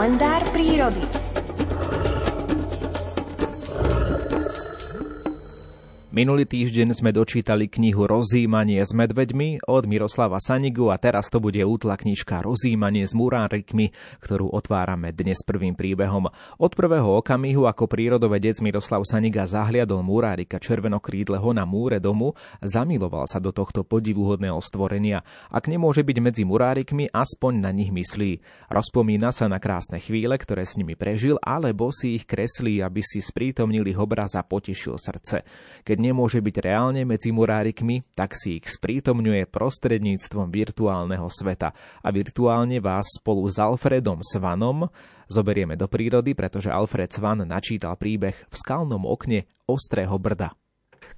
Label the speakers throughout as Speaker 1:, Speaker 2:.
Speaker 1: kalendár prírody. Minulý týždeň sme dočítali knihu Rozímanie s medveďmi od Miroslava Sanigu a teraz to bude útla knižka Rozímanie s murárikmi, ktorú otvárame dnes prvým príbehom. Od prvého okamihu, ako prírodovedec Miroslav Saniga zahliadol murárika červenokrídleho na múre domu, zamiloval sa do tohto podivuhodného stvorenia. Ak nemôže byť medzi murárikmi, aspoň na nich myslí. Rozpomína sa na krásne chvíle, ktoré s nimi prežil, alebo si ich kreslí, aby si sprítomnili obraz a potešil srdce. Keď nemôže byť reálne medzi murárikmi, tak si ich sprítomňuje prostredníctvom virtuálneho sveta. A virtuálne vás spolu s Alfredom Svanom zoberieme do prírody, pretože Alfred Svan načítal príbeh v skalnom okne Ostrého brda.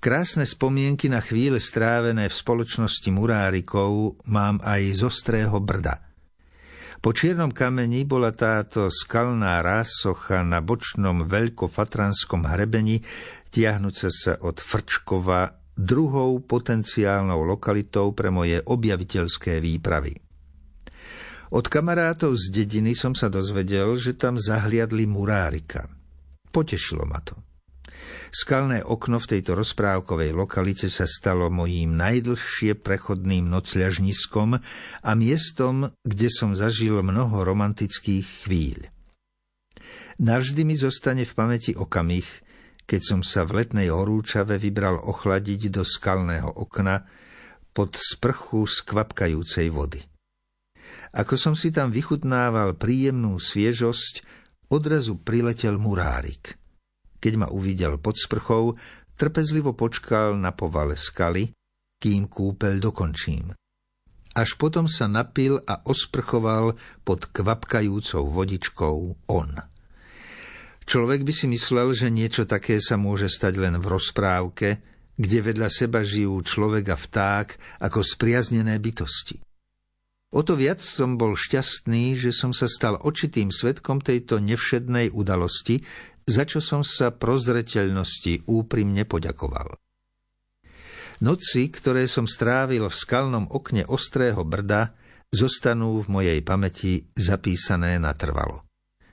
Speaker 2: Krásne spomienky na chvíle strávené v spoločnosti murárikov mám aj z Ostrého brda – po čiernom kameni bola táto skalná rásocha na bočnom veľkofatranskom hrebení, tiahnuca sa od Frčkova, druhou potenciálnou lokalitou pre moje objaviteľské výpravy. Od kamarátov z dediny som sa dozvedel, že tam zahliadli murárika. Potešilo ma to. Skalné okno v tejto rozprávkovej lokalite sa stalo mojím najdlhšie prechodným nocľažniskom a miestom, kde som zažil mnoho romantických chvíľ. Navždy mi zostane v pamäti okamih, keď som sa v letnej horúčave vybral ochladiť do skalného okna pod sprchu skvapkajúcej vody. Ako som si tam vychutnával príjemnú sviežosť, odrazu priletel murárik – keď ma uvidel pod sprchou, trpezlivo počkal na povale skaly, kým kúpeľ dokončím. Až potom sa napil a osprchoval pod kvapkajúcou vodičkou on. Človek by si myslel, že niečo také sa môže stať len v rozprávke, kde vedľa seba žijú človek a vták ako spriaznené bytosti. O to viac som bol šťastný, že som sa stal očitým svetkom tejto nevšednej udalosti, za čo som sa prozreteľnosti úprimne poďakoval. Noci, ktoré som strávil v skalnom okne ostrého brda, zostanú v mojej pamäti zapísané natrvalo.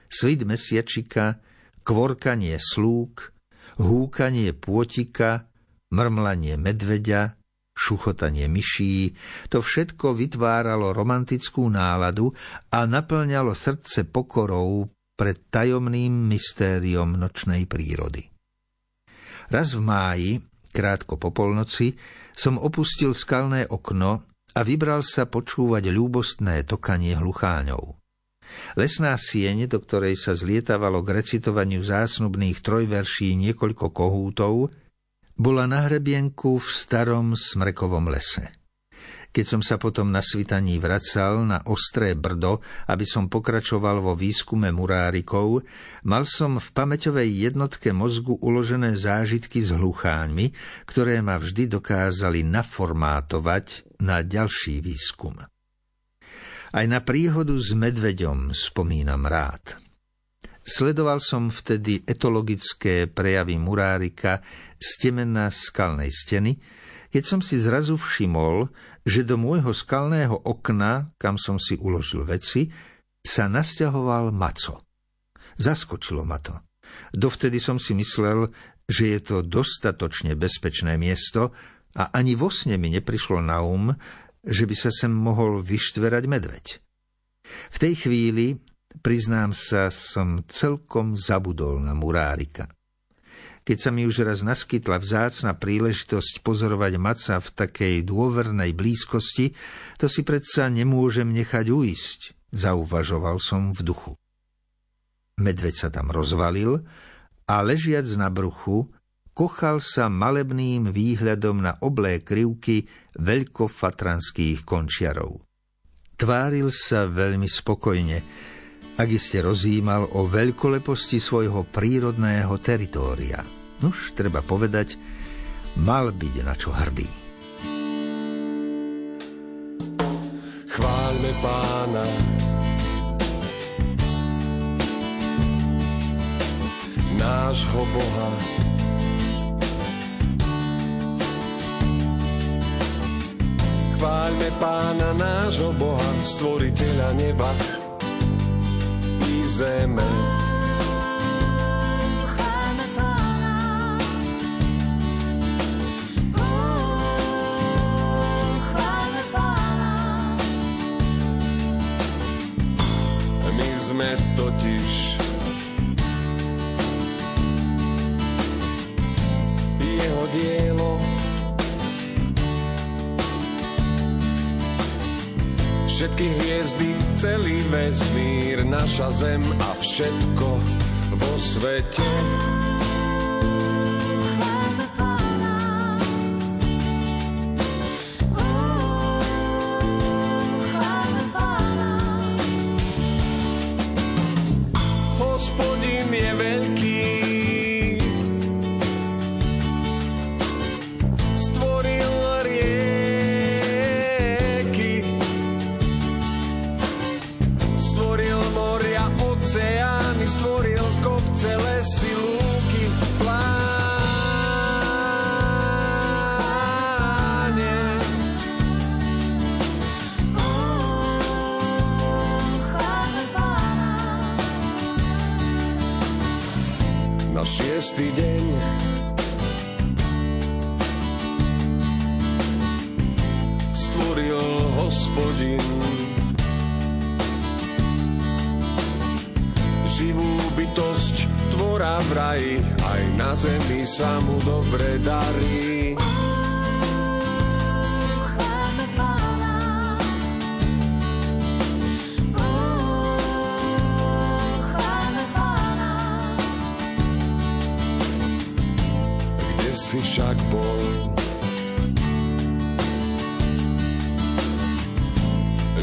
Speaker 2: Svit mesiačika, kvorkanie slúk, húkanie pôtika, mrmlanie medveďa, šuchotanie myší, to všetko vytváralo romantickú náladu a naplňalo srdce pokorou pred tajomným mystériom nočnej prírody. Raz v máji, krátko po polnoci, som opustil skalné okno a vybral sa počúvať ľúbostné tokanie hlucháňov. Lesná sieň, do ktorej sa zlietavalo k recitovaniu zásnubných trojverší niekoľko kohútov, bola na hrebienku v starom smrekovom lese. Keď som sa potom na svitaní vracal na ostré brdo, aby som pokračoval vo výskume murárikov, mal som v pamäťovej jednotke mozgu uložené zážitky s hlucháňmi, ktoré ma vždy dokázali naformátovať na ďalší výskum. Aj na príhodu s medveďom spomínam rád. Sledoval som vtedy etologické prejavy murárika z temena skalnej steny, keď som si zrazu všimol, že do môjho skalného okna, kam som si uložil veci, sa nasťahoval maco. Zaskočilo ma to. Dovtedy som si myslel, že je to dostatočne bezpečné miesto a ani vo sne mi neprišlo na um, že by sa sem mohol vyštverať medveď. V tej chvíli Priznám sa, som celkom zabudol na murárika. Keď sa mi už raz naskytla vzácna príležitosť pozorovať maca v takej dôvernej blízkosti, to si predsa nemôžem nechať uísť, zauvažoval som v duchu. Medveď sa tam rozvalil a ležiac na bruchu, kochal sa malebným výhľadom na oblé krivky veľkofatranských končiarov. Tváril sa veľmi spokojne, ak iste rozímal o veľkoleposti svojho prírodného teritória. Nuž, treba povedať, mal byť na čo hrdý.
Speaker 3: Chváľme pána, nášho Boha, Chváľme pána nášho Boha, stvoriteľa neba zeme. My sme totiž jeho dielo. Všetky hviezdy, celý vesmír, naša zem a všetko vo svete. Na šiestý deň stvoril hospodin živú bytosť tvora v raji, aj na zemi sa mu dobre darí.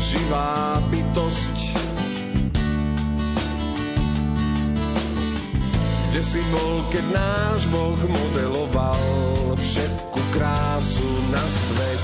Speaker 3: Živá bytosť Kde si bol, keď náš Boh modeloval všetku krásu na svete?